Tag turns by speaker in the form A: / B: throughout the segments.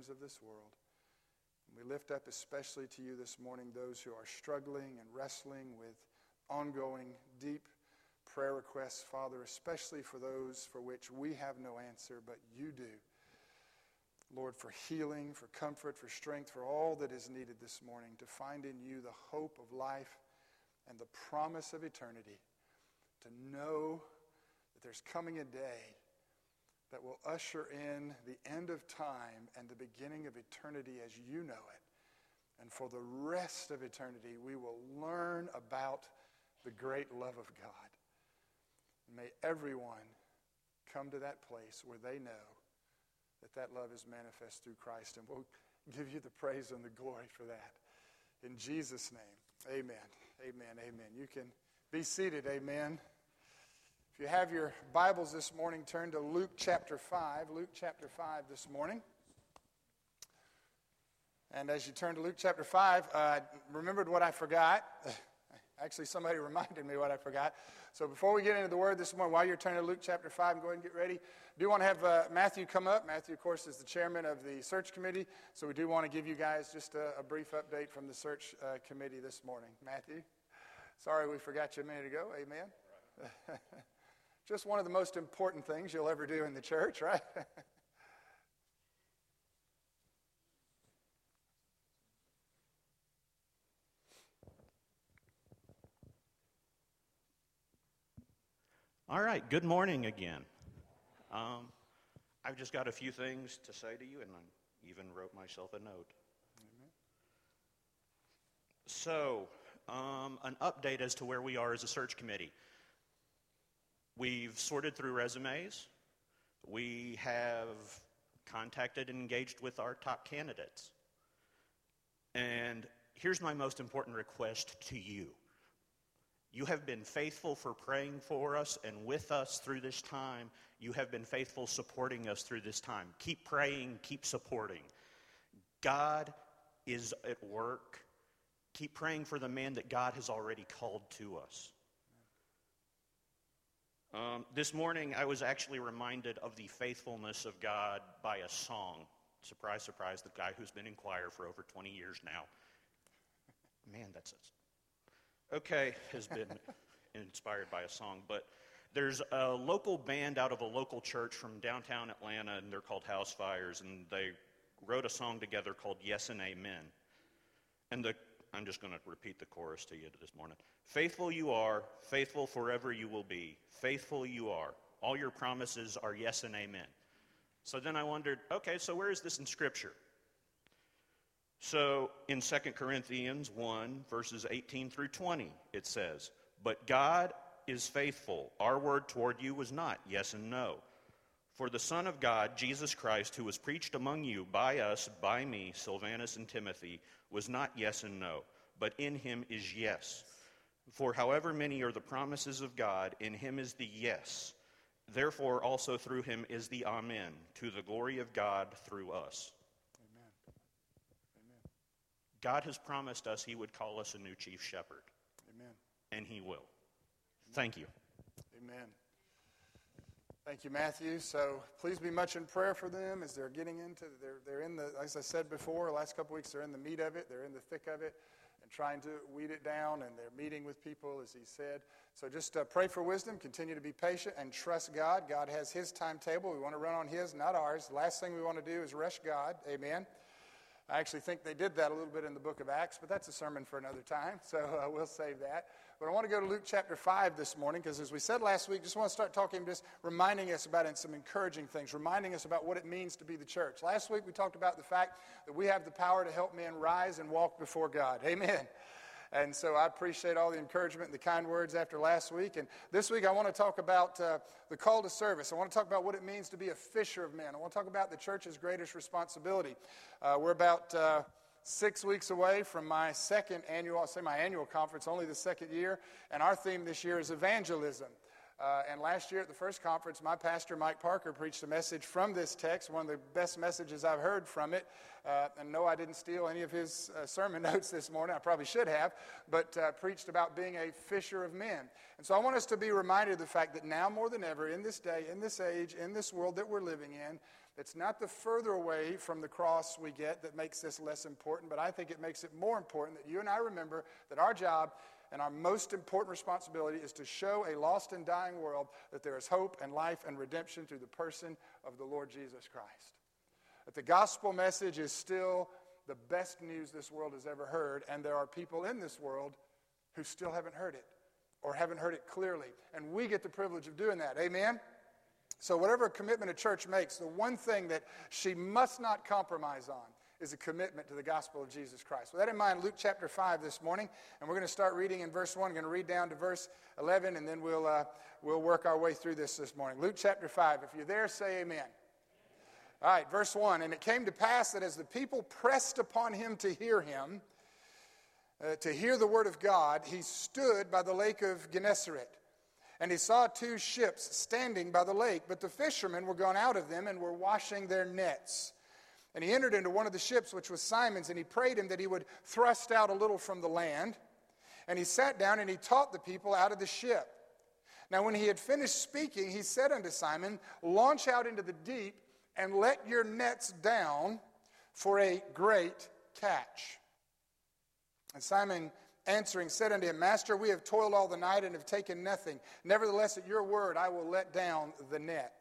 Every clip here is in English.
A: burdens of this world. And we lift up especially to you this morning those who are struggling and wrestling with ongoing, deep prayer requests, Father, especially for those for which we have no answer, but you do. Lord, for healing, for comfort, for strength, for all that is needed this morning, to find in you the hope of life and the promise of eternity, to know that there's coming a day that will usher in the end of time and the beginning of eternity as you know it. And for the rest of eternity, we will learn about the great love of God. May everyone come to that place where they know that that love is manifest through Christ. And we'll give you the praise and the glory for that. In Jesus' name, amen. Amen. Amen. You can be seated. Amen. You have your Bibles this morning, turn to Luke chapter 5. Luke chapter 5 this morning. And as you turn to Luke chapter 5, uh, I remembered what I forgot. Actually, somebody reminded me what I forgot. So before we get into the word this morning, while you're turning to Luke chapter 5 go ahead and get ready, do want to have uh, Matthew come up. Matthew, of course, is the chairman of the search committee. So we do want to give you guys just a, a brief update from the search uh, committee this morning. Matthew, sorry we forgot you a minute ago. Amen. just one of the most important things you'll ever do in the church, right?
B: All right, good morning again. Um, I've just got a few things to say to you, and I even wrote myself a note. So, um, an update as to where we are as a search committee. We've sorted through resumes. We have contacted and engaged with our top candidates. And here's my most important request to you you have been faithful for praying for us and with us through this time. You have been faithful supporting us through this time. Keep praying, keep supporting. God is at work. Keep praying for the man that God has already called to us. Um, this morning, I was actually reminded of the faithfulness of God by a song. Surprise, surprise, the guy who's been in choir for over 20 years now. Man, that's okay, has been inspired by a song, but there's a local band out of a local church from downtown Atlanta, and they're called Housefires, and they wrote a song together called Yes and Amen. And the I'm just going to repeat the chorus to you this morning. Faithful you are, faithful forever you will be. Faithful you are. All your promises are yes and amen. So then I wondered, okay, so where is this in Scripture? So in 2 Corinthians 1, verses 18 through 20, it says, But God is faithful. Our word toward you was not yes and no. For the Son of God, Jesus Christ, who was preached among you by us, by me, Silvanus and Timothy, was not yes and no, but in him is yes. For however many are the promises of God, in him is the yes. Therefore, also through him is the Amen, to the glory of God through us. Amen. God has promised us he would call us a new chief shepherd.
A: Amen.
B: And he will. Thank you.
A: Amen. Thank you, Matthew. So please be much in prayer for them as they're getting into they're they're in the as I said before, last couple weeks they're in the meat of it, they're in the thick of it, and trying to weed it down, and they're meeting with people as he said. So just uh, pray for wisdom, continue to be patient, and trust God. God has His timetable. We want to run on His, not ours. Last thing we want to do is rush God. Amen. I actually think they did that a little bit in the book of Acts, but that's a sermon for another time, so uh, we'll save that. But I want to go to Luke chapter 5 this morning because, as we said last week, just want to start talking, just reminding us about some encouraging things, reminding us about what it means to be the church. Last week we talked about the fact that we have the power to help men rise and walk before God. Amen. And so I appreciate all the encouragement and the kind words after last week. And this week I want to talk about uh, the call to service. I want to talk about what it means to be a fisher of men. I want to talk about the church's greatest responsibility. Uh, we're about. Uh, six weeks away from my second annual, I'll say my annual conference, only the second year, and our theme this year is evangelism. Uh, and last year at the first conference, my pastor, Mike Parker, preached a message from this text, one of the best messages I've heard from it. Uh, and no, I didn't steal any of his uh, sermon notes this morning. I probably should have, but uh, preached about being a fisher of men. And so I want us to be reminded of the fact that now more than ever, in this day, in this age, in this world that we're living in, It's not the further away from the cross we get that makes this less important, but I think it makes it more important that you and I remember that our job and our most important responsibility is to show a lost and dying world that there is hope and life and redemption through the person of the Lord Jesus Christ. That the gospel message is still the best news this world has ever heard, and there are people in this world who still haven't heard it or haven't heard it clearly. And we get the privilege of doing that. Amen? So, whatever commitment a church makes, the one thing that she must not compromise on is a commitment to the gospel of Jesus Christ. With that in mind, Luke chapter 5 this morning, and we're going to start reading in verse 1. I'm going to read down to verse 11, and then we'll, uh, we'll work our way through this this morning. Luke chapter 5. If you're there, say amen. All right, verse 1. And it came to pass that as the people pressed upon him to hear him, uh, to hear the word of God, he stood by the lake of Gennesaret. And he saw two ships standing by the lake, but the fishermen were gone out of them and were washing their nets. And he entered into one of the ships, which was Simon's, and he prayed him that he would thrust out a little from the land. And he sat down and he taught the people out of the ship. Now, when he had finished speaking, he said unto Simon, Launch out into the deep and let your nets down for a great catch. And Simon answering said unto him, Master, we have toiled all the night and have taken nothing. Nevertheless, at your word, I will let down the net.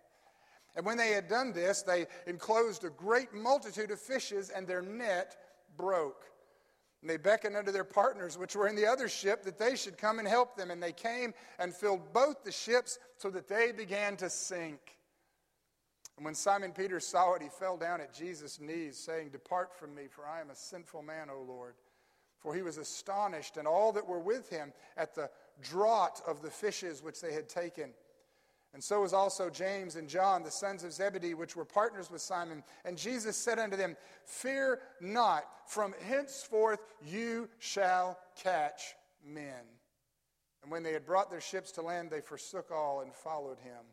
A: And when they had done this, they enclosed a great multitude of fishes, and their net broke. And they beckoned unto their partners, which were in the other ship, that they should come and help them. And they came and filled both the ships, so that they began to sink. And when Simon Peter saw it, he fell down at Jesus' knees, saying, Depart from me, for I am a sinful man, O Lord. For he was astonished, and all that were with him, at the draught of the fishes which they had taken. And so was also James and John, the sons of Zebedee, which were partners with Simon. And Jesus said unto them, Fear not, from henceforth you shall catch men. And when they had brought their ships to land, they forsook all and followed him.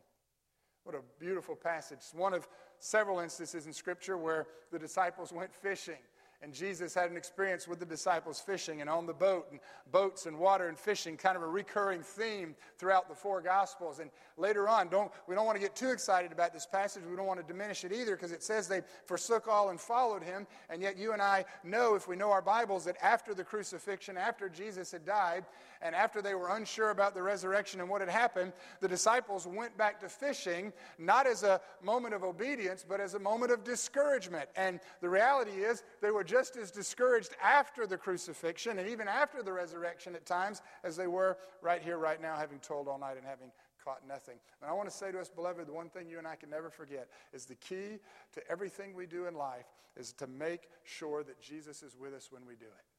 A: What a beautiful passage. It's one of several instances in Scripture where the disciples went fishing and Jesus had an experience with the disciples fishing and on the boat, and boats and water and fishing, kind of a recurring theme throughout the four Gospels. And later on, don't, we don't want to get too excited about this passage. We don't want to diminish it either because it says they forsook all and followed him. And yet, you and I know, if we know our Bibles, that after the crucifixion, after Jesus had died, and after they were unsure about the resurrection and what had happened, the disciples went back to fishing, not as a moment of obedience, but as a moment of discouragement. And the reality is, they were just as discouraged after the crucifixion and even after the resurrection at times as they were right here, right now, having toiled all night and having caught nothing. And I want to say to us, beloved, the one thing you and I can never forget is the key to everything we do in life is to make sure that Jesus is with us when we do it.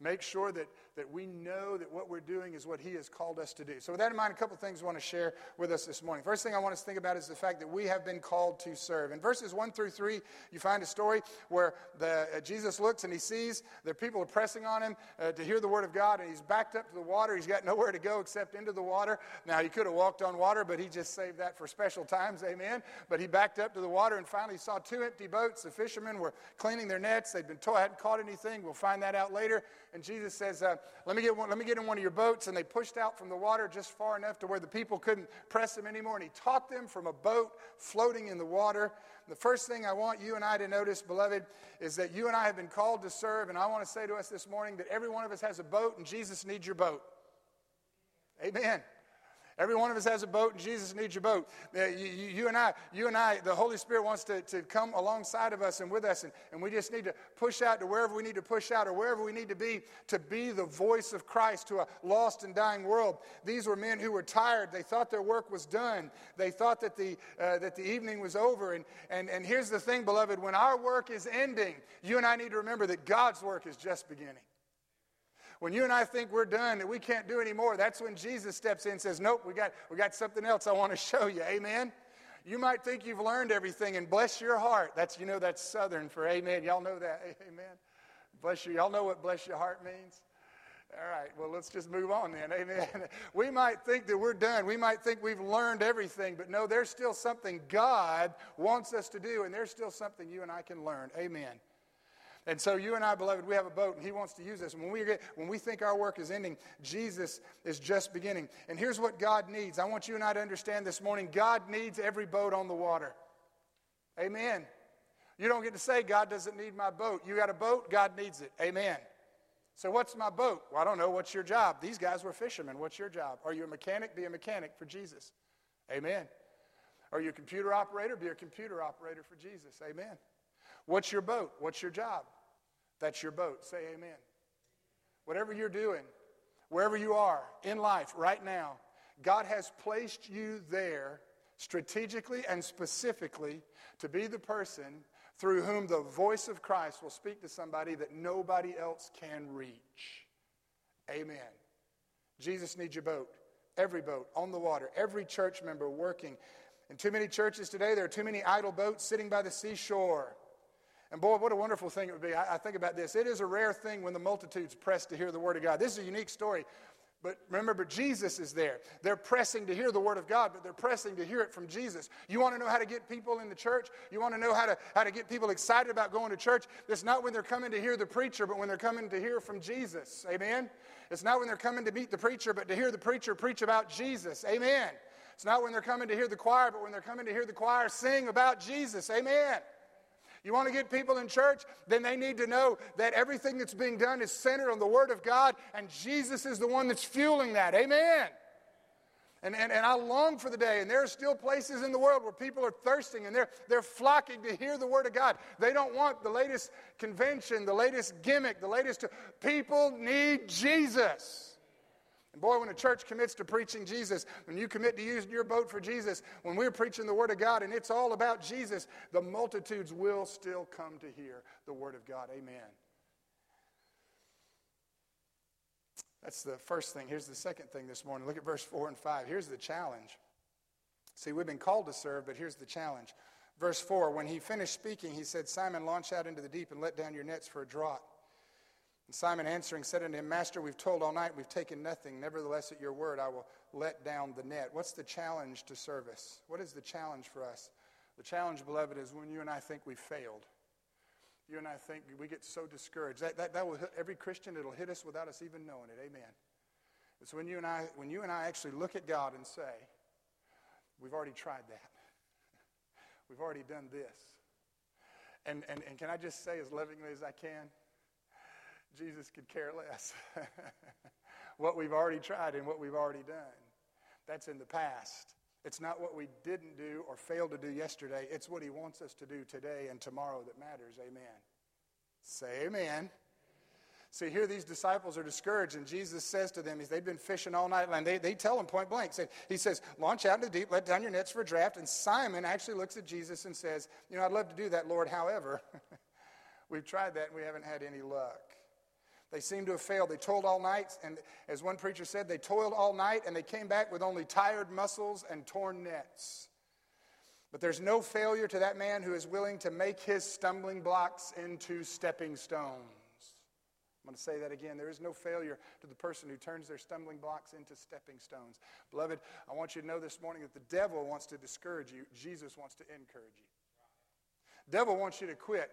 A: Make sure that, that we know that what we're doing is what He has called us to do. So, with that in mind, a couple things I want to share with us this morning. First thing I want us to think about is the fact that we have been called to serve. In verses 1 through 3, you find a story where the, uh, Jesus looks and he sees the people are pressing on him uh, to hear the word of God, and he's backed up to the water. He's got nowhere to go except into the water. Now, he could have walked on water, but he just saved that for special times, amen. But he backed up to the water and finally saw two empty boats. The fishermen were cleaning their nets. They'd been told, hadn't caught anything. We'll find that out later and Jesus says, uh, let, me get one, let me get in one of your boats. And they pushed out from the water just far enough to where the people couldn't press them anymore. And he taught them from a boat floating in the water. The first thing I want you and I to notice, beloved, is that you and I have been called to serve. And I want to say to us this morning that every one of us has a boat, and Jesus needs your boat. Amen. Every one of us has a boat, and Jesus needs your boat. Uh, you, and I, you and I, the Holy Spirit wants to, to come alongside of us and with us, and, and we just need to push out to wherever we need to push out or wherever we need to be to be the voice of Christ to a lost and dying world. These were men who were tired. They thought their work was done. They thought that the, uh, that the evening was over. And, and, and here's the thing, beloved when our work is ending, you and I need to remember that God's work is just beginning. When you and I think we're done, that we can't do anymore, that's when Jesus steps in and says, Nope, we got, we got something else I want to show you. Amen? You might think you've learned everything, and bless your heart. That's, you know, that's Southern for amen. Y'all know that. Amen. Bless you. Y'all know what bless your heart means? All right, well, let's just move on then. Amen. We might think that we're done. We might think we've learned everything, but no, there's still something God wants us to do, and there's still something you and I can learn. Amen. And so, you and I, beloved, we have a boat, and He wants to use us. When we, get, when we think our work is ending, Jesus is just beginning. And here's what God needs. I want you and I to understand this morning God needs every boat on the water. Amen. You don't get to say, God doesn't need my boat. You got a boat, God needs it. Amen. So, what's my boat? Well, I don't know. What's your job? These guys were fishermen. What's your job? Are you a mechanic? Be a mechanic for Jesus. Amen. Are you a computer operator? Be a computer operator for Jesus. Amen. What's your boat? What's your job? That's your boat. Say amen. Whatever you're doing, wherever you are in life right now, God has placed you there strategically and specifically to be the person through whom the voice of Christ will speak to somebody that nobody else can reach. Amen. Jesus needs your boat, every boat on the water, every church member working. In too many churches today, there are too many idle boats sitting by the seashore. And boy, what a wonderful thing it would be. I, I think about this. It is a rare thing when the multitudes press to hear the word of God. This is a unique story. But remember, Jesus is there. They're pressing to hear the Word of God, but they're pressing to hear it from Jesus. You want to know how to get people in the church? You want to know how to, how to get people excited about going to church? It's not when they're coming to hear the preacher, but when they're coming to hear from Jesus. Amen? It's not when they're coming to meet the preacher, but to hear the preacher preach about Jesus. Amen? It's not when they're coming to hear the choir, but when they're coming to hear the choir sing about Jesus. Amen? You want to get people in church? Then they need to know that everything that's being done is centered on the Word of God, and Jesus is the one that's fueling that. Amen. And, and, and I long for the day, and there are still places in the world where people are thirsting and they're, they're flocking to hear the Word of God. They don't want the latest convention, the latest gimmick, the latest. People need Jesus. And boy, when a church commits to preaching Jesus, when you commit to using your boat for Jesus, when we're preaching the Word of God and it's all about Jesus, the multitudes will still come to hear the Word of God. Amen. That's the first thing. Here's the second thing this morning. Look at verse 4 and 5. Here's the challenge. See, we've been called to serve, but here's the challenge. Verse 4 When he finished speaking, he said, Simon, launch out into the deep and let down your nets for a draught. And Simon answering said unto him, Master, we've told all night, we've taken nothing. Nevertheless, at your word, I will let down the net. What's the challenge to service? What is the challenge for us? The challenge, beloved, is when you and I think we've failed. You and I think we get so discouraged. That, that, that will hit every Christian, it'll hit us without us even knowing it. Amen. It's when you and I, when you and I actually look at God and say, We've already tried that. We've already done this. And, and, and can I just say as lovingly as I can, Jesus could care less. what we've already tried and what we've already done. That's in the past. It's not what we didn't do or failed to do yesterday. It's what he wants us to do today and tomorrow that matters. Amen. Say amen. See, here these disciples are discouraged, and Jesus says to them, they've been fishing all night long. They, they tell him point blank. Say, he says, Launch out into the deep, let down your nets for a draft. And Simon actually looks at Jesus and says, You know, I'd love to do that, Lord. However, we've tried that and we haven't had any luck. They seem to have failed. They toiled all night, and as one preacher said, they toiled all night and they came back with only tired muscles and torn nets. But there's no failure to that man who is willing to make his stumbling blocks into stepping stones. I'm going to say that again. There is no failure to the person who turns their stumbling blocks into stepping stones. Beloved, I want you to know this morning that the devil wants to discourage you, Jesus wants to encourage you. Devil wants you to quit.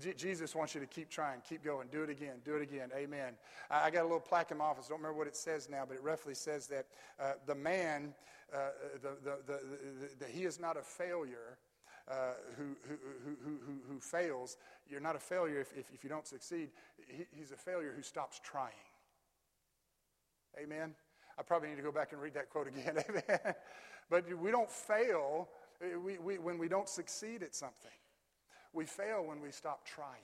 A: J- Jesus wants you to keep trying, keep going, do it again, do it again. Amen. I, I got a little plaque in my office. Don't remember what it says now, but it roughly says that uh, the man, uh, the, the, the, the, he is not a failure. Uh, who, who, who, who, who fails, you're not a failure if, if, if you don't succeed. He, he's a failure who stops trying. Amen. I probably need to go back and read that quote again. Amen. But we don't fail we, we, when we don't succeed at something. We fail when we stop trying.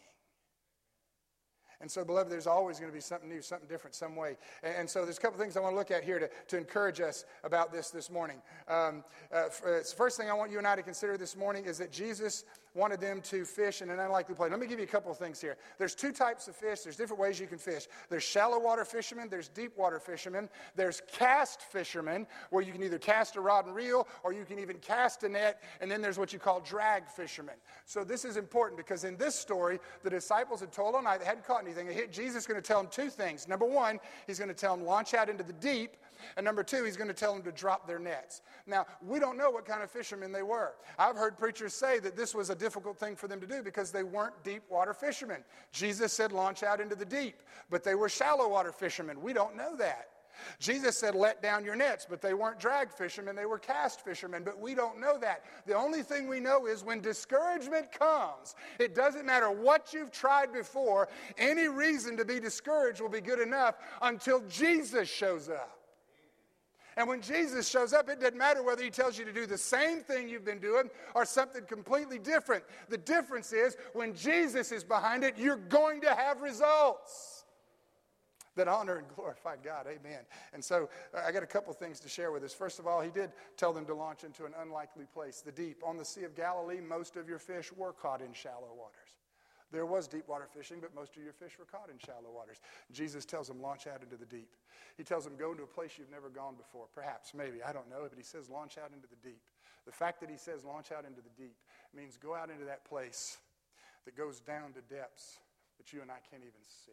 A: And so, beloved, there's always going to be something new, something different, some way. And, and so, there's a couple things I want to look at here to, to encourage us about this this morning. Um, uh, uh first thing I want you and I to consider this morning is that Jesus wanted them to fish in an unlikely place. Let me give you a couple of things here. There's two types of fish. There's different ways you can fish. There's shallow water fishermen. There's deep water fishermen. There's cast fishermen, where you can either cast a rod and reel, or you can even cast a net. And then there's what you call drag fishermen. So this is important because in this story, the disciples had told all night they hadn't caught anything. Jesus is going to tell them two things. Number one, he's going to tell them launch out into the deep and number two, he's going to tell them to drop their nets. Now, we don't know what kind of fishermen they were. I've heard preachers say that this was a difficult thing for them to do because they weren't deep water fishermen. Jesus said, launch out into the deep, but they were shallow water fishermen. We don't know that. Jesus said, Let down your nets, but they weren't drag fishermen, they were cast fishermen. But we don't know that. The only thing we know is when discouragement comes, it doesn't matter what you've tried before, any reason to be discouraged will be good enough until Jesus shows up. And when Jesus shows up, it doesn't matter whether he tells you to do the same thing you've been doing or something completely different. The difference is when Jesus is behind it, you're going to have results that honor and glorify God. Amen. And so uh, I got a couple things to share with us. First of all, he did tell them to launch into an unlikely place, the deep. On the Sea of Galilee, most of your fish were caught in shallow waters. There was deep water fishing, but most of your fish were caught in shallow waters. Jesus tells them, launch out into the deep. He tells them, go into a place you've never gone before. Perhaps, maybe, I don't know, but he says, launch out into the deep. The fact that he says, launch out into the deep means go out into that place that goes down to depths that you and I can't even see.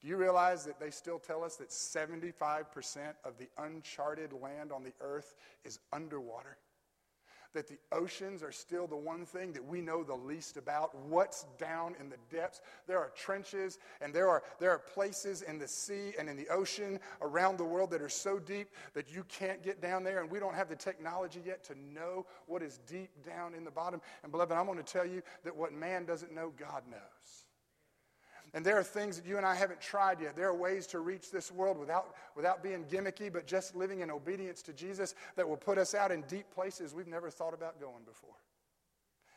A: Do you realize that they still tell us that 75% of the uncharted land on the earth is underwater? That the oceans are still the one thing that we know the least about. What's down in the depths? There are trenches and there are, there are places in the sea and in the ocean around the world that are so deep that you can't get down there, and we don't have the technology yet to know what is deep down in the bottom. And, beloved, I'm going to tell you that what man doesn't know, God knows. And there are things that you and I haven't tried yet. There are ways to reach this world without, without being gimmicky, but just living in obedience to Jesus that will put us out in deep places we've never thought about going before.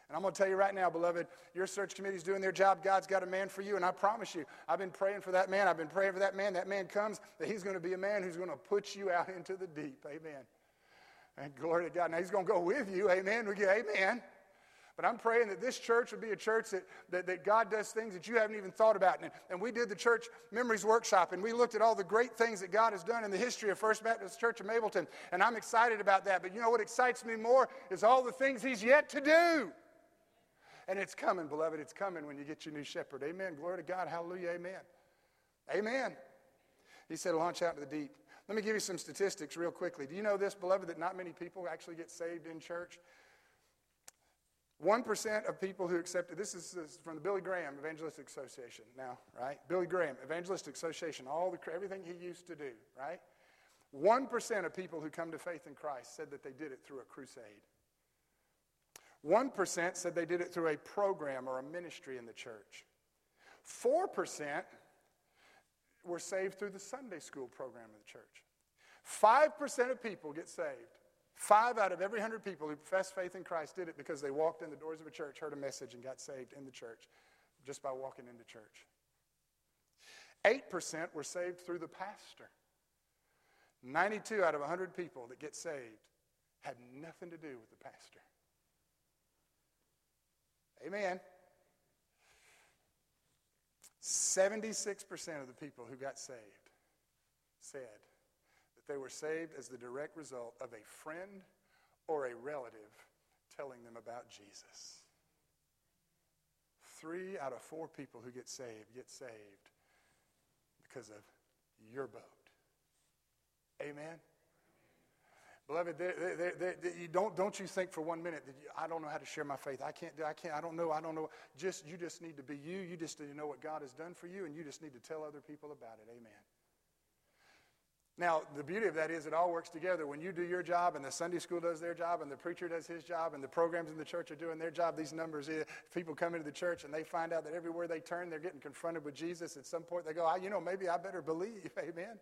A: And I'm going to tell you right now, beloved, your search committee is doing their job. God's got a man for you. And I promise you, I've been praying for that man. I've been praying for that man. That man comes, that he's going to be a man who's going to put you out into the deep. Amen. And glory to God. Now, he's going to go with you. Amen. We get amen. But I'm praying that this church would be a church that, that, that God does things that you haven't even thought about. And, and, we did the church memories workshop, and we looked at all the great things that God has done in the history of First Baptist Church of Mableton. And I'm excited about that. But you know what excites me more is all the things He's yet to do. And it's coming, beloved. It's coming when you get your new shepherd. Amen. Glory to God. Hallelujah. Amen. Amen. He said, launch out to the deep. Let me give you some statistics real quickly. Do you know this, beloved, that not many people actually get saved in church? 1% of people who accepted, this is, this is, from the Billy Graham Evangelistic Association now, right? Billy Graham Evangelistic Association, all the, everything he used to do, right? 1% of people who come to faith in Christ said that they did it through a crusade. 1% said they did it through a program or a ministry in the church. 4% were saved through the Sunday school program of the church. 5% of people get saved Five out of every hundred people who profess faith in Christ did it because they walked in the doors of a church, heard a message, and got saved in the church just by walking into church. 8% were saved through the pastor. 92 out of 100 people that get saved had nothing to do with the pastor. Amen. 76% of the people who got saved said that they were saved as the direct result of a friend or a relative telling them about Jesus. Three out of four people who get saved get saved because of your boat. Amen. Beloved, they're, they're, they're, you don't, don't you think for one minute that you, I don't know how to share my faith. I can't do, I can't, I don't know, I don't know. Just, you just need to be you. You just need to know what God has done for you, and you just need to tell other people about it. Amen. Now, the beauty of that is it all works together. When you do your job and the Sunday school does their job and the preacher does his job and the programs in the church are doing their job, these numbers, eh, people come into the church and they find out that everywhere they turn, they're getting confronted with Jesus. At some point, they go, you know, maybe I better believe. Amen.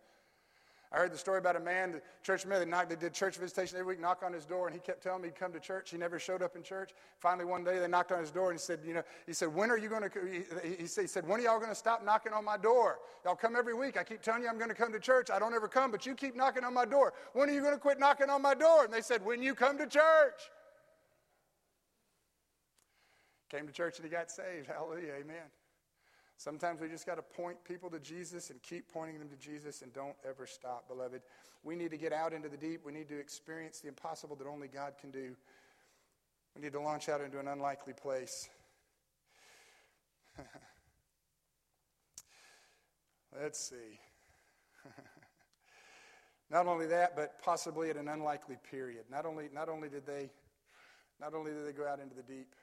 A: I heard the story about a man, the church man, they, knocked, they did church visitation every week, knock on his door, and he kept telling me he'd come to church. He never showed up in church. Finally, one day they knocked on his door and he said, you know, he said, when are you going to, he, he said, when are y'all going to stop knocking on my door? Y'all come every week. I keep telling you I'm going to come to church. I don't ever come, but you keep knocking on my door. When are you going to quit knocking on my door? And they said, when you come to church. Came to church and he got saved. Hallelujah. Amen. Sometimes we just got to point people to Jesus and keep pointing them to Jesus and don't ever stop, beloved. We need to get out into the deep. We need to experience the impossible that only God can do. We need to launch out into an unlikely place. Let's see. not only that, but possibly at an unlikely period. Not only, not only did they not only did they go out into the deep,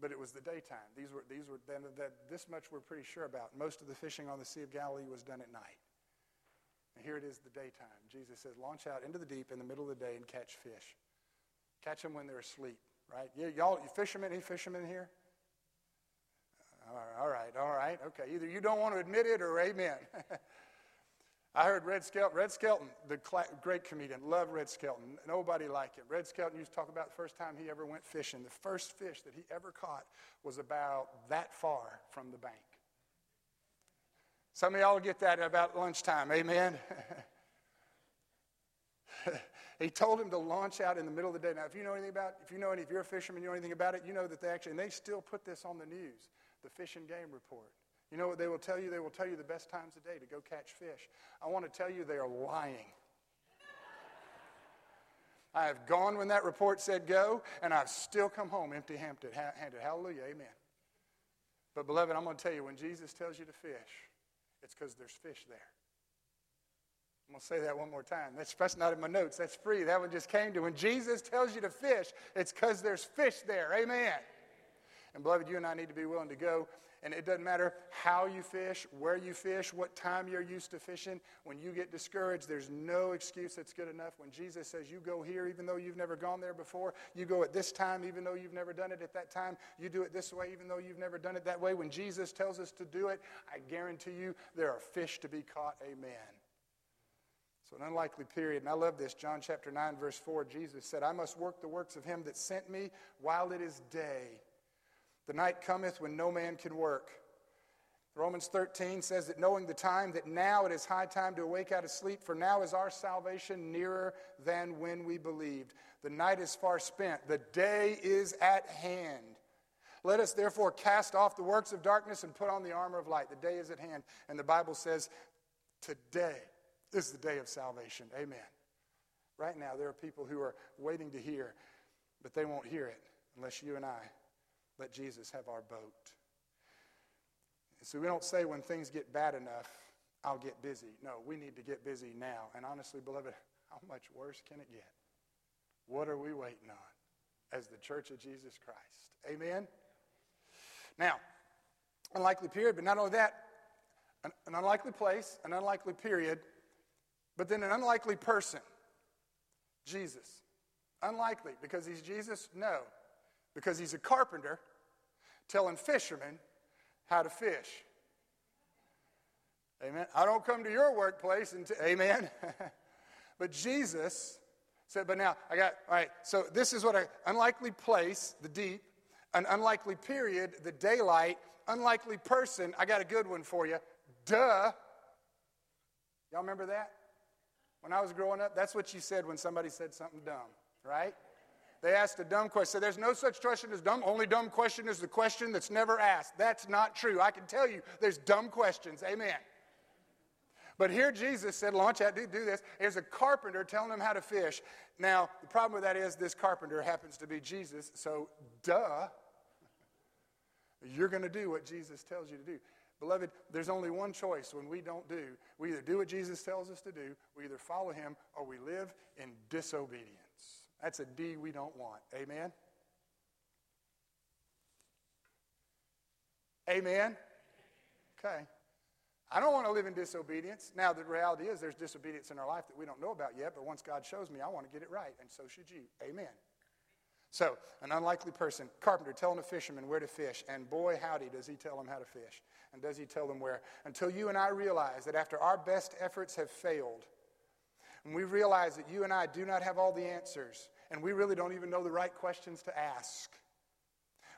A: but it was the daytime. These were, these were then, that, this much we're pretty sure about. Most of the fishing on the Sea of Galilee was done at night. And here it is the daytime. Jesus says, launch out into the deep in the middle of the day and catch fish. Catch them when they're asleep, right? Y- y'all, you fishermen, any fishermen here? All right, all right, okay. Either you don't want to admit it or amen. I heard Red Skelton, Red Skelton, the great comedian, love Red Skelton. Nobody liked him. Red Skelton used to talk about the first time he ever went fishing. The first fish that he ever caught was about that far from the bank. Some of y'all get that about lunchtime, amen? he told him to launch out in the middle of the day. Now, if you know anything about, if you know any, if you're a fisherman, you know anything about it, you know that they actually, and they still put this on the news, the Fish and Game Report. You know what they will tell you? They will tell you the best times of day to go catch fish. I want to tell you they are lying. I have gone when that report said go, and I've still come home empty handed. Hallelujah. Amen. But, beloved, I'm going to tell you when Jesus tells you to fish, it's because there's fish there. I'm going to say that one more time. That's, that's not in my notes. That's free. That one just came to. When Jesus tells you to fish, it's because there's fish there. Amen. And, beloved, you and I need to be willing to go and it doesn't matter how you fish, where you fish, what time you're used to fishing. When you get discouraged, there's no excuse that's good enough. When Jesus says you go here, even though you've never gone there before, you go at this time, even though you've never done it at that time, you do it this way, even though you've never done it that way. When Jesus tells us to do it, I guarantee you there are fish to be caught. Amen. So, an unlikely period. And I love this. John chapter 9, verse 4, Jesus said, I must work the works of him that sent me while it is day. The night cometh when no man can work. Romans 13 says that knowing the time, that now it is high time to awake out of sleep, for now is our salvation nearer than when we believed. The night is far spent, the day is at hand. Let us therefore cast off the works of darkness and put on the armor of light. The day is at hand. And the Bible says, today is the day of salvation. Amen. Right now, there are people who are waiting to hear, but they won't hear it unless you and I let Jesus have our boat. So we don't say when things get bad enough, I'll get busy. No, we need to get busy now. And honestly, beloved, how much worse can it get? What are we waiting on as the church of Jesus Christ? Amen? Now, unlikely period, but not only that, an, an unlikely place, an unlikely period, but then an unlikely person. Jesus. Unlikely because he's Jesus? No. Because he's a carpenter telling fishermen how to fish. Amen. I don't come to your workplace and, t- amen. but Jesus said, but now I got, all right, so this is what an unlikely place, the deep, an unlikely period, the daylight, unlikely person. I got a good one for you. Duh. Y'all remember that? When I was growing up, that's what you said when somebody said something dumb, right? They asked a dumb question. So there's no such question as dumb. Only dumb question is the question that's never asked. That's not true. I can tell you there's dumb questions. Amen. But here Jesus said, launch out, do, do this. Here's a carpenter telling him how to fish. Now, the problem with that is this carpenter happens to be Jesus. So, duh, you're going to do what Jesus tells you to do. Beloved, there's only one choice when we don't do. We either do what Jesus tells us to do, we either follow him, or we live in disobedience. That's a D we don't want. Amen? Amen? Okay. I don't want to live in disobedience. Now, the reality is there's disobedience in our life that we don't know about yet, but once God shows me, I want to get it right, and so should you. Amen. So, an unlikely person, carpenter, telling a fisherman where to fish, and boy, howdy, does he tell them how to fish. And does he tell them where? Until you and I realize that after our best efforts have failed, and we realize that you and I do not have all the answers, and we really don't even know the right questions to ask.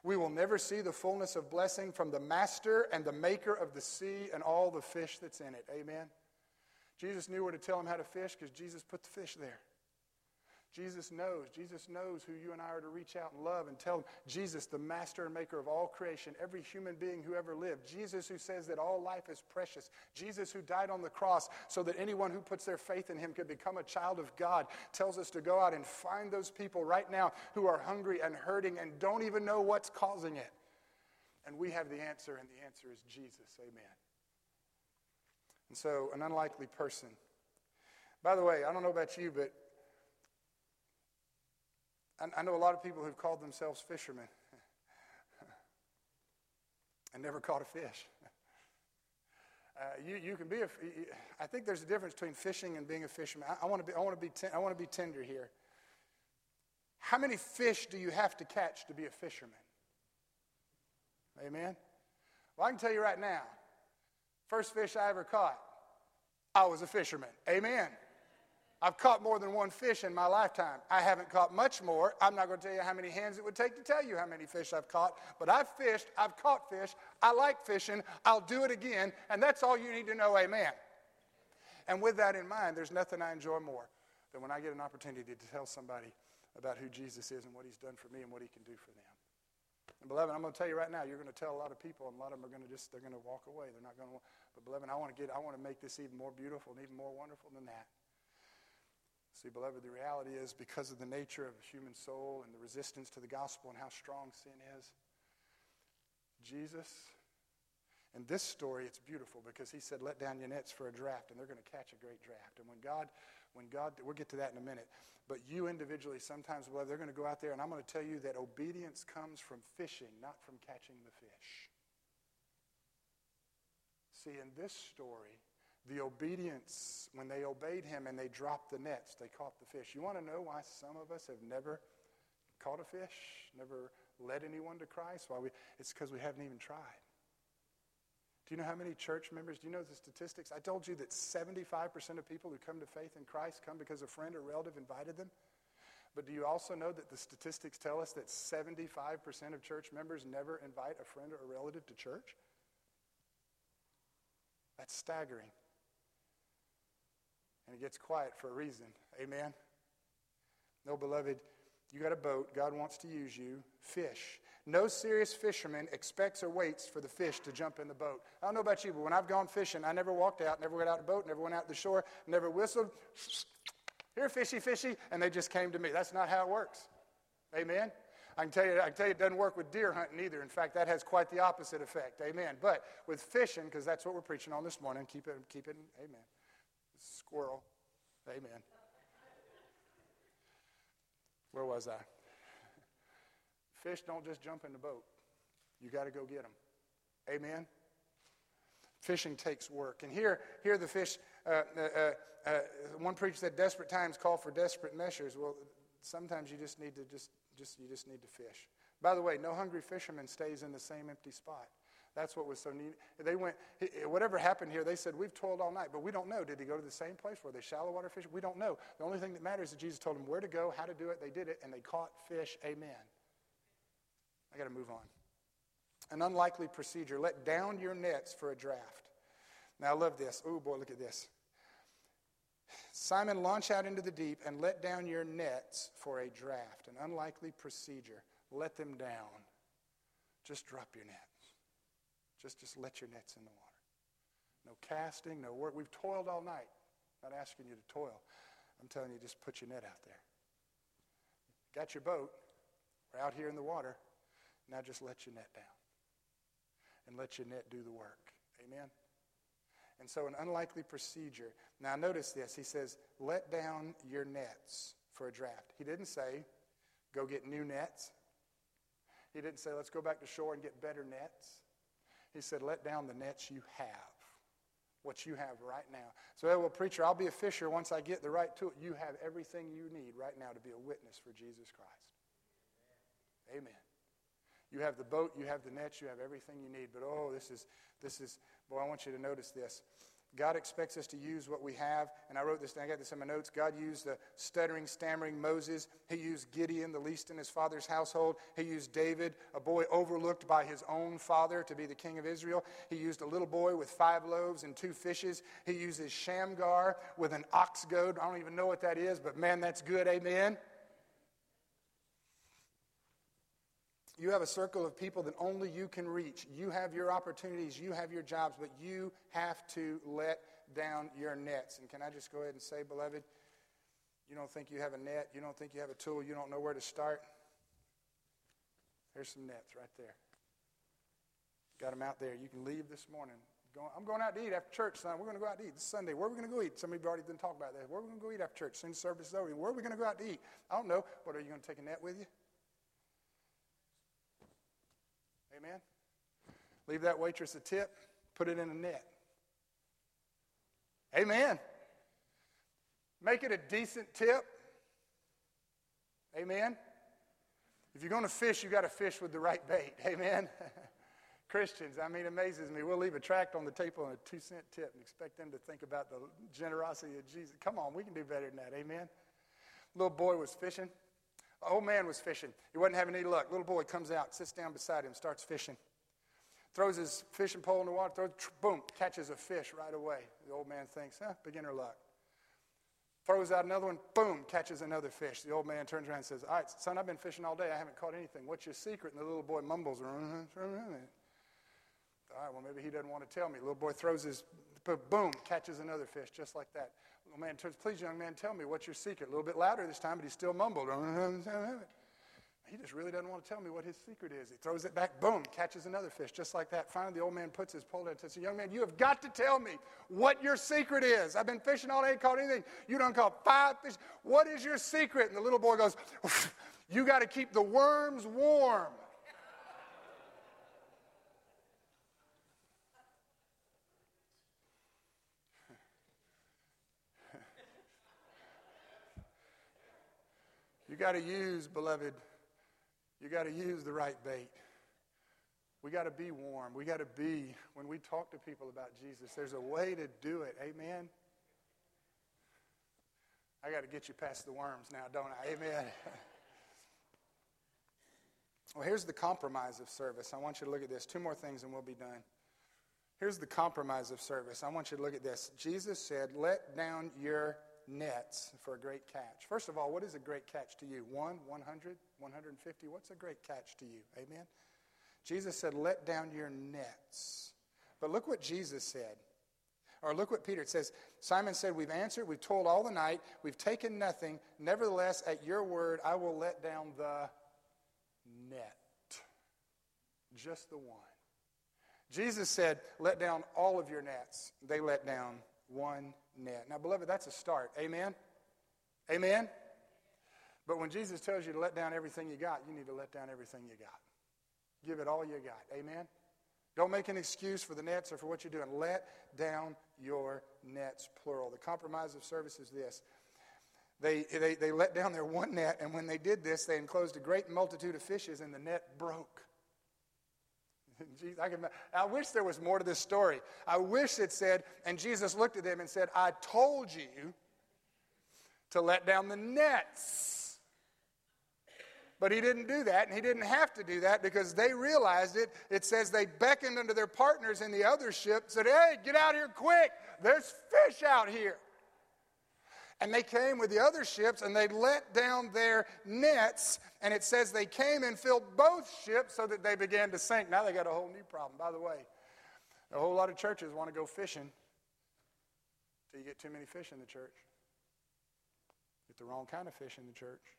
A: We will never see the fullness of blessing from the master and the maker of the sea and all the fish that's in it. Amen. Jesus knew where to tell him how to fish because Jesus put the fish there. Jesus knows. Jesus knows who you and I are to reach out and love and tell. Jesus, the master and maker of all creation, every human being who ever lived. Jesus, who says that all life is precious. Jesus, who died on the cross so that anyone who puts their faith in him could become a child of God, tells us to go out and find those people right now who are hungry and hurting and don't even know what's causing it. And we have the answer, and the answer is Jesus. Amen. And so, an unlikely person. By the way, I don't know about you, but I know a lot of people who've called themselves fishermen and never caught a fish. Uh, you, you can be I think there's a difference between fishing and being a fisherman. I, I want to be, I want to be, ten, I want to be tender here. How many fish do you have to catch to be a fisherman? Amen. Well, I can tell you right now, first fish I ever caught, I was a fisherman. Amen. I've caught more than one fish in my lifetime. I haven't caught much more. I'm not going to tell you how many hands it would take to tell you how many fish I've caught, but I've fished, I've caught fish, I like fishing, I'll do it again, and that's all you need to know, amen. And with that in mind, there's nothing I enjoy more than when I get an opportunity to tell somebody about who Jesus is and what he's done for me and what he can do for them. And beloved, I'm going to tell you right now, you're going to tell a lot of people, and a lot of them are going to just, they're going to walk away. They're not going to, but beloved, I want to get, I want to make this even more beautiful and even more wonderful than that. See, beloved, the reality is because of the nature of the human soul and the resistance to the gospel and how strong sin is, Jesus, in this story, it's beautiful because he said, Let down your nets for a draft, and they're going to catch a great draft. And when God, when God, we'll get to that in a minute, but you individually, sometimes, beloved, they're going to go out there, and I'm going to tell you that obedience comes from fishing, not from catching the fish. See, in this story, the obedience, when they obeyed him and they dropped the nets, they caught the fish. You want to know why some of us have never caught a fish, never led anyone to Christ? Why we, it's because we haven't even tried. Do you know how many church members, do you know the statistics? I told you that 75% of people who come to faith in Christ come because a friend or relative invited them. But do you also know that the statistics tell us that 75% of church members never invite a friend or a relative to church? That's staggering. And it gets quiet for a reason. Amen? No, beloved, you got a boat. God wants to use you. Fish. No serious fisherman expects or waits for the fish to jump in the boat. I don't know about you, but when I've gone fishing, I never walked out, never went out the boat, never went out to the shore, never whistled. Here, fishy, fishy, and they just came to me. That's not how it works. Amen. I can tell you, I can tell you it doesn't work with deer hunting either. In fact, that has quite the opposite effect. Amen. But with fishing, because that's what we're preaching on this morning, keep it, keep it, amen squirrel. Amen. Where was I? Fish don't just jump in the boat. You got to go get them. Amen. Fishing takes work. And here, here the fish, uh, uh, uh, uh, one preacher said, desperate times call for desperate measures. Well, sometimes you just need to just, just, you just need to fish. By the way, no hungry fisherman stays in the same empty spot. That's what was so neat. They went, whatever happened here, they said, We've toiled all night, but we don't know. Did he go to the same place? Were they shallow water fish? We don't know. The only thing that matters is that Jesus told them where to go, how to do it. They did it, and they caught fish. Amen. I got to move on. An unlikely procedure. Let down your nets for a draft. Now, I love this. Oh, boy, look at this. Simon, launch out into the deep and let down your nets for a draft. An unlikely procedure. Let them down. Just drop your net. Just, just let your nets in the water. No casting, no work. We've toiled all night. I'm not asking you to toil. I'm telling you, just put your net out there. Got your boat. We're out here in the water. Now just let your net down. And let your net do the work. Amen? And so, an unlikely procedure. Now, notice this. He says, let down your nets for a draft. He didn't say, go get new nets. He didn't say, let's go back to shore and get better nets. He said, Let down the nets you have, what you have right now. So, well, preacher, I'll be a fisher once I get the right tool. You have everything you need right now to be a witness for Jesus Christ. Amen. You have the boat, you have the nets, you have everything you need. But oh, this is, this is, boy, I want you to notice this. God expects us to use what we have. And I wrote this I got this in my notes. God used the stuttering, stammering Moses. He used Gideon, the least in his father's household. He used David, a boy overlooked by his own father, to be the king of Israel. He used a little boy with five loaves and two fishes. He uses Shamgar with an ox goad. I don't even know what that is, but man, that's good. Amen. You have a circle of people that only you can reach. You have your opportunities, you have your jobs, but you have to let down your nets. And can I just go ahead and say, beloved, you don't think you have a net, you don't think you have a tool, you don't know where to start? There's some nets right there. Got them out there. You can leave this morning. I'm going out to eat after church, son. We're going to go out to eat this Sunday. Where are we going to go eat? Somebody already didn't talk about that. Where are we going to go eat after church? Soon service is over. Where are we going to go out to eat? I don't know. But are you going to take a net with you? Amen? Leave that waitress a tip, put it in a net. Amen. Make it a decent tip. Amen. If you're going to fish, you've got to fish with the right bait. Amen. Christians, I mean, it amazes me. We'll leave a tract on the table and a two cent tip and expect them to think about the generosity of Jesus. Come on, we can do better than that. Amen. Little boy was fishing. Old man was fishing. He wasn't having any luck. Little boy comes out, sits down beside him, starts fishing. Throws his fishing pole in the water, throws, boom, catches a fish right away. The old man thinks, huh, beginner luck. Throws out another one, boom, catches another fish. The old man turns around and says, All right, son, I've been fishing all day. I haven't caught anything. What's your secret? And the little boy mumbles, All right, well, maybe he doesn't want to tell me. The little boy throws his, boom, catches another fish just like that. Little man turns, Please, young man, tell me what's your secret. A little bit louder this time, but he still mumbled. He just really doesn't want to tell me what his secret is. He throws it back, boom, catches another fish, just like that. Finally, the old man puts his pole down and says, Young man, you have got to tell me what your secret is. I've been fishing all day, caught anything. You don't caught five fish. What is your secret? And the little boy goes, You got to keep the worms warm. you got to use, beloved you got to use the right bait. We got to be warm. We got to be, when we talk to people about Jesus, there's a way to do it. Amen? I got to get you past the worms now, don't I? Amen. well, here's the compromise of service. I want you to look at this. Two more things and we'll be done. Here's the compromise of service. I want you to look at this. Jesus said, Let down your nets for a great catch. First of all, what is a great catch to you? One, 100, 150? What's a great catch to you? Amen? Jesus said, Let down your nets. But look what Jesus said. Or look what Peter says. Simon said, We've answered, we've told all the night, we've taken nothing. Nevertheless, at your word, I will let down the net. Just the one. Jesus said, Let down all of your nets. They let down one net. Now, beloved, that's a start. Amen? Amen? But when Jesus tells you to let down everything you got, you need to let down everything you got. Give it all you got. Amen? Don't make an excuse for the nets or for what you're doing. Let down your nets, plural. The compromise of service is this. They, they, they let down their one net, and when they did this, they enclosed a great multitude of fishes, and the net broke. I, can, I wish there was more to this story. I wish it said, and Jesus looked at them and said, I told you to let down the nets. But he didn't do that, and he didn't have to do that because they realized it. It says they beckoned unto their partners in the other ship, said, Hey, get out here quick. There's fish out here. And they came with the other ships and they let down their nets. And it says they came and filled both ships so that they began to sink. Now they got a whole new problem. By the way, a whole lot of churches want to go fishing until you get too many fish in the church. Get the wrong kind of fish in the church.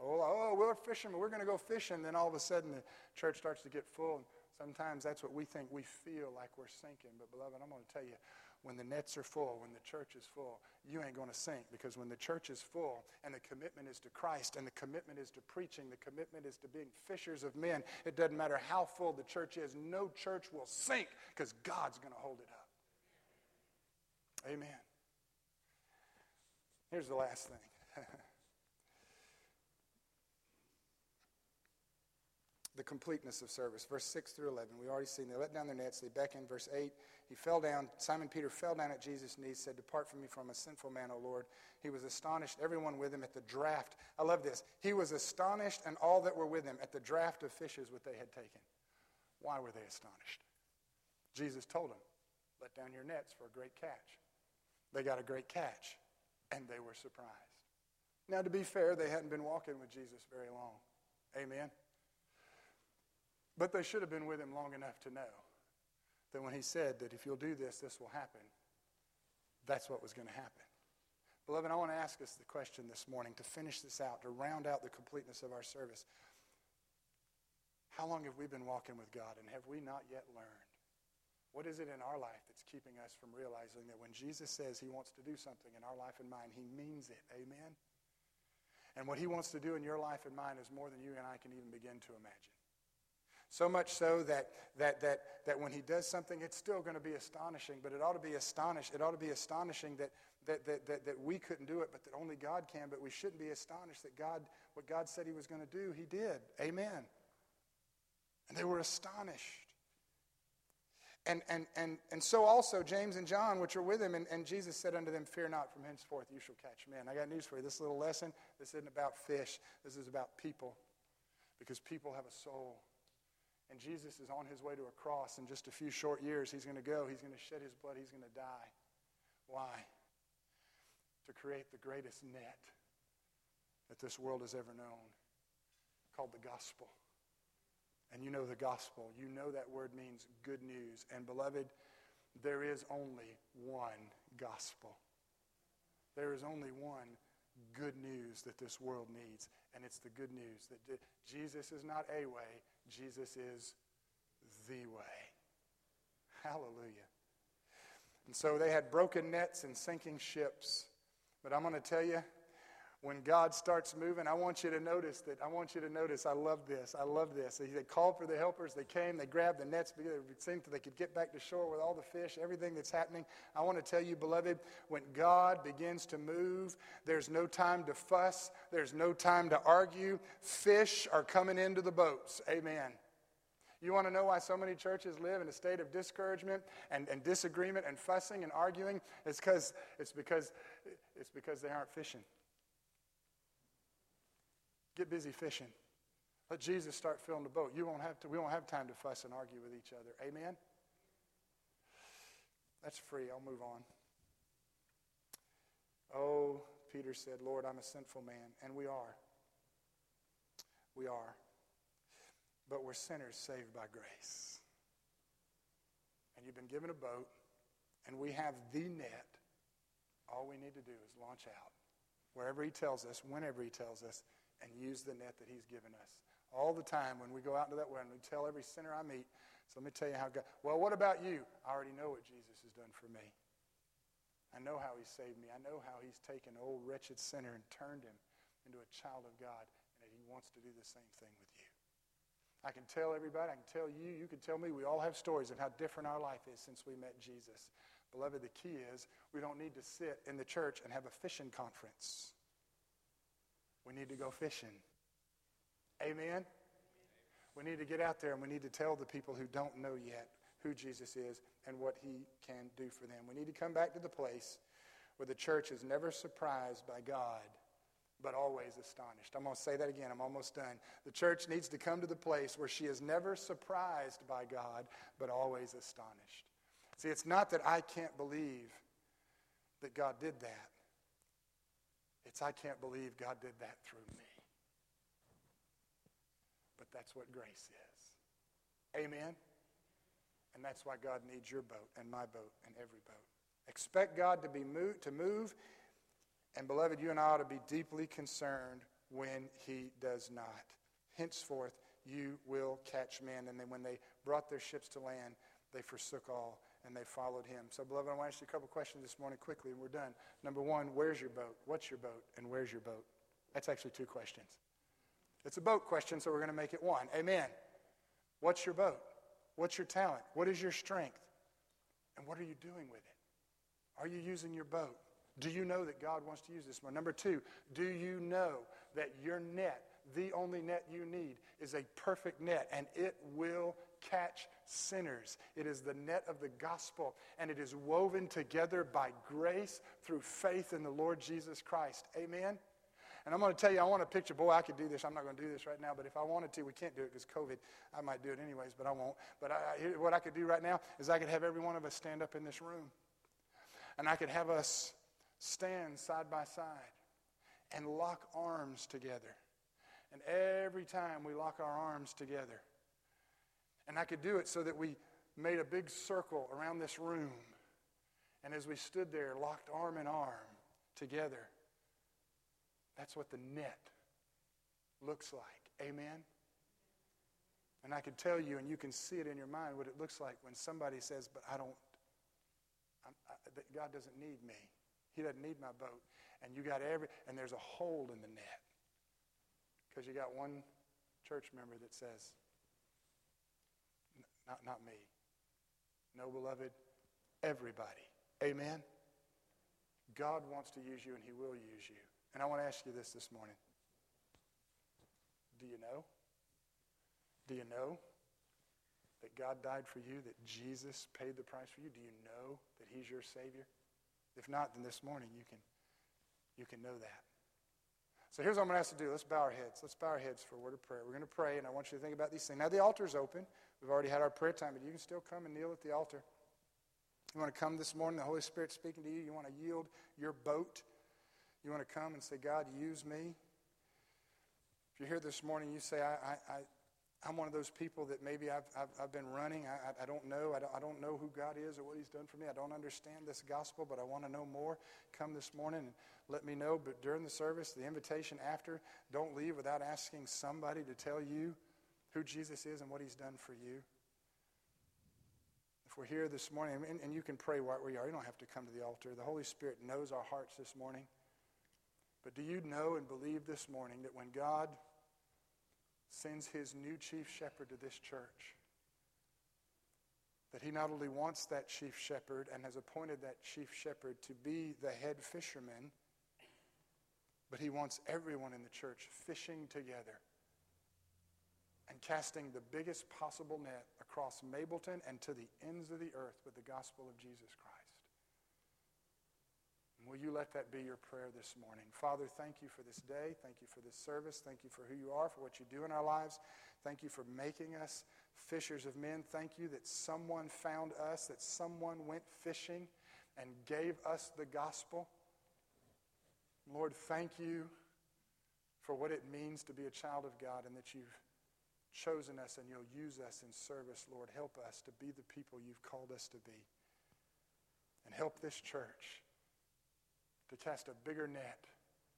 A: Oh, oh we're fishing, but we're going to go fishing. Then all of a sudden the church starts to get full. And sometimes that's what we think we feel like we're sinking. But, beloved, I'm going to tell you, when the nets are full, when the church is full, you ain't going to sink because when the church is full and the commitment is to Christ and the commitment is to preaching, the commitment is to being fishers of men, it doesn't matter how full the church is, no church will sink because God's going to hold it up. Amen. Here's the last thing. the completeness of service. Verse 6 through 11. We already seen they let down their nets, they beckoned. Verse 8, he fell down. Simon Peter fell down at Jesus' knees, said, Depart from me from a sinful man, O Lord. He was astonished, everyone with him at the draft. I love this. He was astonished, and all that were with him at the draft of fishes which they had taken. Why were they astonished? Jesus told them, Let down your nets for a great catch. They got a great catch, and they were surprised. Now, to be fair, they hadn't been walking with Jesus very long. Amen. But they should have been with him long enough to know that when he said that if you'll do this, this will happen, that's what was going to happen. Beloved, I want to ask us the question this morning to finish this out, to round out the completeness of our service. How long have we been walking with God, and have we not yet learned? What is it in our life that's keeping us from realizing that when Jesus says he wants to do something in our life and mine, he means it? Amen? And what he wants to do in your life and mine is more than you and I can even begin to imagine. So much so that, that, that, that when he does something, it's still going to be astonishing, but it ought to be astonished. It ought to be astonishing that, that, that, that, that we couldn't do it, but that only God can. But we shouldn't be astonished that God, what God said he was going to do, he did. Amen. And they were astonished. And, and, and, and so also James and John, which are with him, and, and Jesus said unto them, Fear not, from henceforth you shall catch men. I got news for you. This little lesson, this isn't about fish. This is about people. Because people have a soul. And Jesus is on his way to a cross. In just a few short years, he's going to go. He's going to shed his blood. He's going to die. Why? To create the greatest net that this world has ever known, called the gospel. And you know the gospel. You know that word means good news. And beloved, there is only one gospel. There is only one good news that this world needs. And it's the good news that Jesus is not a way, Jesus is the way. Hallelujah. And so they had broken nets and sinking ships. But I'm going to tell you, when God starts moving, I want you to notice that. I want you to notice. I love this. I love this. They called for the helpers. They came. They grabbed the nets it seemed that they could get back to shore with all the fish, everything that's happening. I want to tell you, beloved, when God begins to move, there's no time to fuss. There's no time to argue. Fish are coming into the boats. Amen. You want to know why so many churches live in a state of discouragement and, and disagreement and fussing and arguing? It's because it's because it's because they aren't fishing. Get busy fishing. Let Jesus start filling the boat. You won't have to, we won't have time to fuss and argue with each other. Amen? That's free. I'll move on. Oh, Peter said, Lord, I'm a sinful man. And we are. We are. But we're sinners saved by grace. And you've been given a boat, and we have the net. All we need to do is launch out. Wherever he tells us, whenever he tells us, and use the net that He's given us. All the time when we go out into that world and we tell every sinner I meet, so let me tell you how God, well, what about you? I already know what Jesus has done for me. I know how He saved me. I know how He's taken an old wretched sinner and turned him into a child of God, and that He wants to do the same thing with you. I can tell everybody, I can tell you, you can tell me, we all have stories of how different our life is since we met Jesus. Beloved, the key is we don't need to sit in the church and have a fishing conference. We need to go fishing. Amen? We need to get out there and we need to tell the people who don't know yet who Jesus is and what he can do for them. We need to come back to the place where the church is never surprised by God, but always astonished. I'm going to say that again. I'm almost done. The church needs to come to the place where she is never surprised by God, but always astonished. See, it's not that I can't believe that God did that. It's, I can't believe God did that through me. But that's what grace is. Amen? And that's why God needs your boat and my boat and every boat. Expect God to be moved, to move, and beloved, you and I ought to be deeply concerned when He does not. Henceforth, you will catch men. And then when they brought their ships to land, they forsook all and they followed him. So, beloved, I want to ask you a couple questions this morning quickly, and we're done. Number one, where's your boat? What's your boat? And where's your boat? That's actually two questions. It's a boat question, so we're going to make it one. Amen. What's your boat? What's your talent? What is your strength? And what are you doing with it? Are you using your boat? Do you know that God wants to use this one? Number two, do you know that your net, the only net you need, is a perfect net and it will catch sinners. It is the net of the gospel, and it is woven together by grace through faith in the Lord Jesus Christ. Amen? And I'm going to tell you, I want to picture, boy, I could do this. I'm not going to do this right now, but if I wanted to, we can't do it because COVID. I might do it anyways, but I won't. But I, what I could do right now is I could have every one of us stand up in this room. And I could have us stand side by side and lock arms together. And every time we lock our arms together, and I could do it so that we made a big circle around this room. And as we stood there, locked arm in arm together, that's what the net looks like. Amen? And I could tell you, and you can see it in your mind, what it looks like when somebody says, But I don't, I, God doesn't need me. He doesn't need my boat. And you got every, and there's a hole in the net. Because you got one church member that says, not, not me. No, beloved, everybody. Amen? God wants to use you and He will use you. And I want to ask you this this morning. Do you know? Do you know that God died for you, that Jesus paid the price for you? Do you know that He's your Savior? If not, then this morning you can, you can know that. So here's what I'm going to ask you to do. Let's bow our heads. Let's bow our heads for a word of prayer. We're going to pray, and I want you to think about these things. Now, the altar's open. We've already had our prayer time, but you can still come and kneel at the altar. You want to come this morning, the Holy Spirit's speaking to you. You want to yield your boat. You want to come and say, God, use me. If you're here this morning, you say, I, I, I'm one of those people that maybe I've, I've, I've been running. I, I, don't know. I don't, I don't know who God is or what He's done for me. I don't understand this gospel, but I want to know more. Come this morning and let me know. But during the service, the invitation after, don't leave without asking somebody to tell you who Jesus is and what He's done for you. If we're here this morning, and, and you can pray right where you are, you don't have to come to the altar. The Holy Spirit knows our hearts this morning. But do you know and believe this morning that when God sends his new chief shepherd to this church. That he not only wants that chief shepherd and has appointed that chief shepherd to be the head fisherman, but he wants everyone in the church fishing together and casting the biggest possible net across Mableton and to the ends of the earth with the gospel of Jesus Christ. Will you let that be your prayer this morning? Father, thank you for this day. Thank you for this service. Thank you for who you are, for what you do in our lives. Thank you for making us fishers of men. Thank you that someone found us, that someone went fishing and gave us the gospel. Lord, thank you for what it means to be a child of God and that you've chosen us and you'll use us in service. Lord, help us to be the people you've called us to be. And help this church to cast a bigger net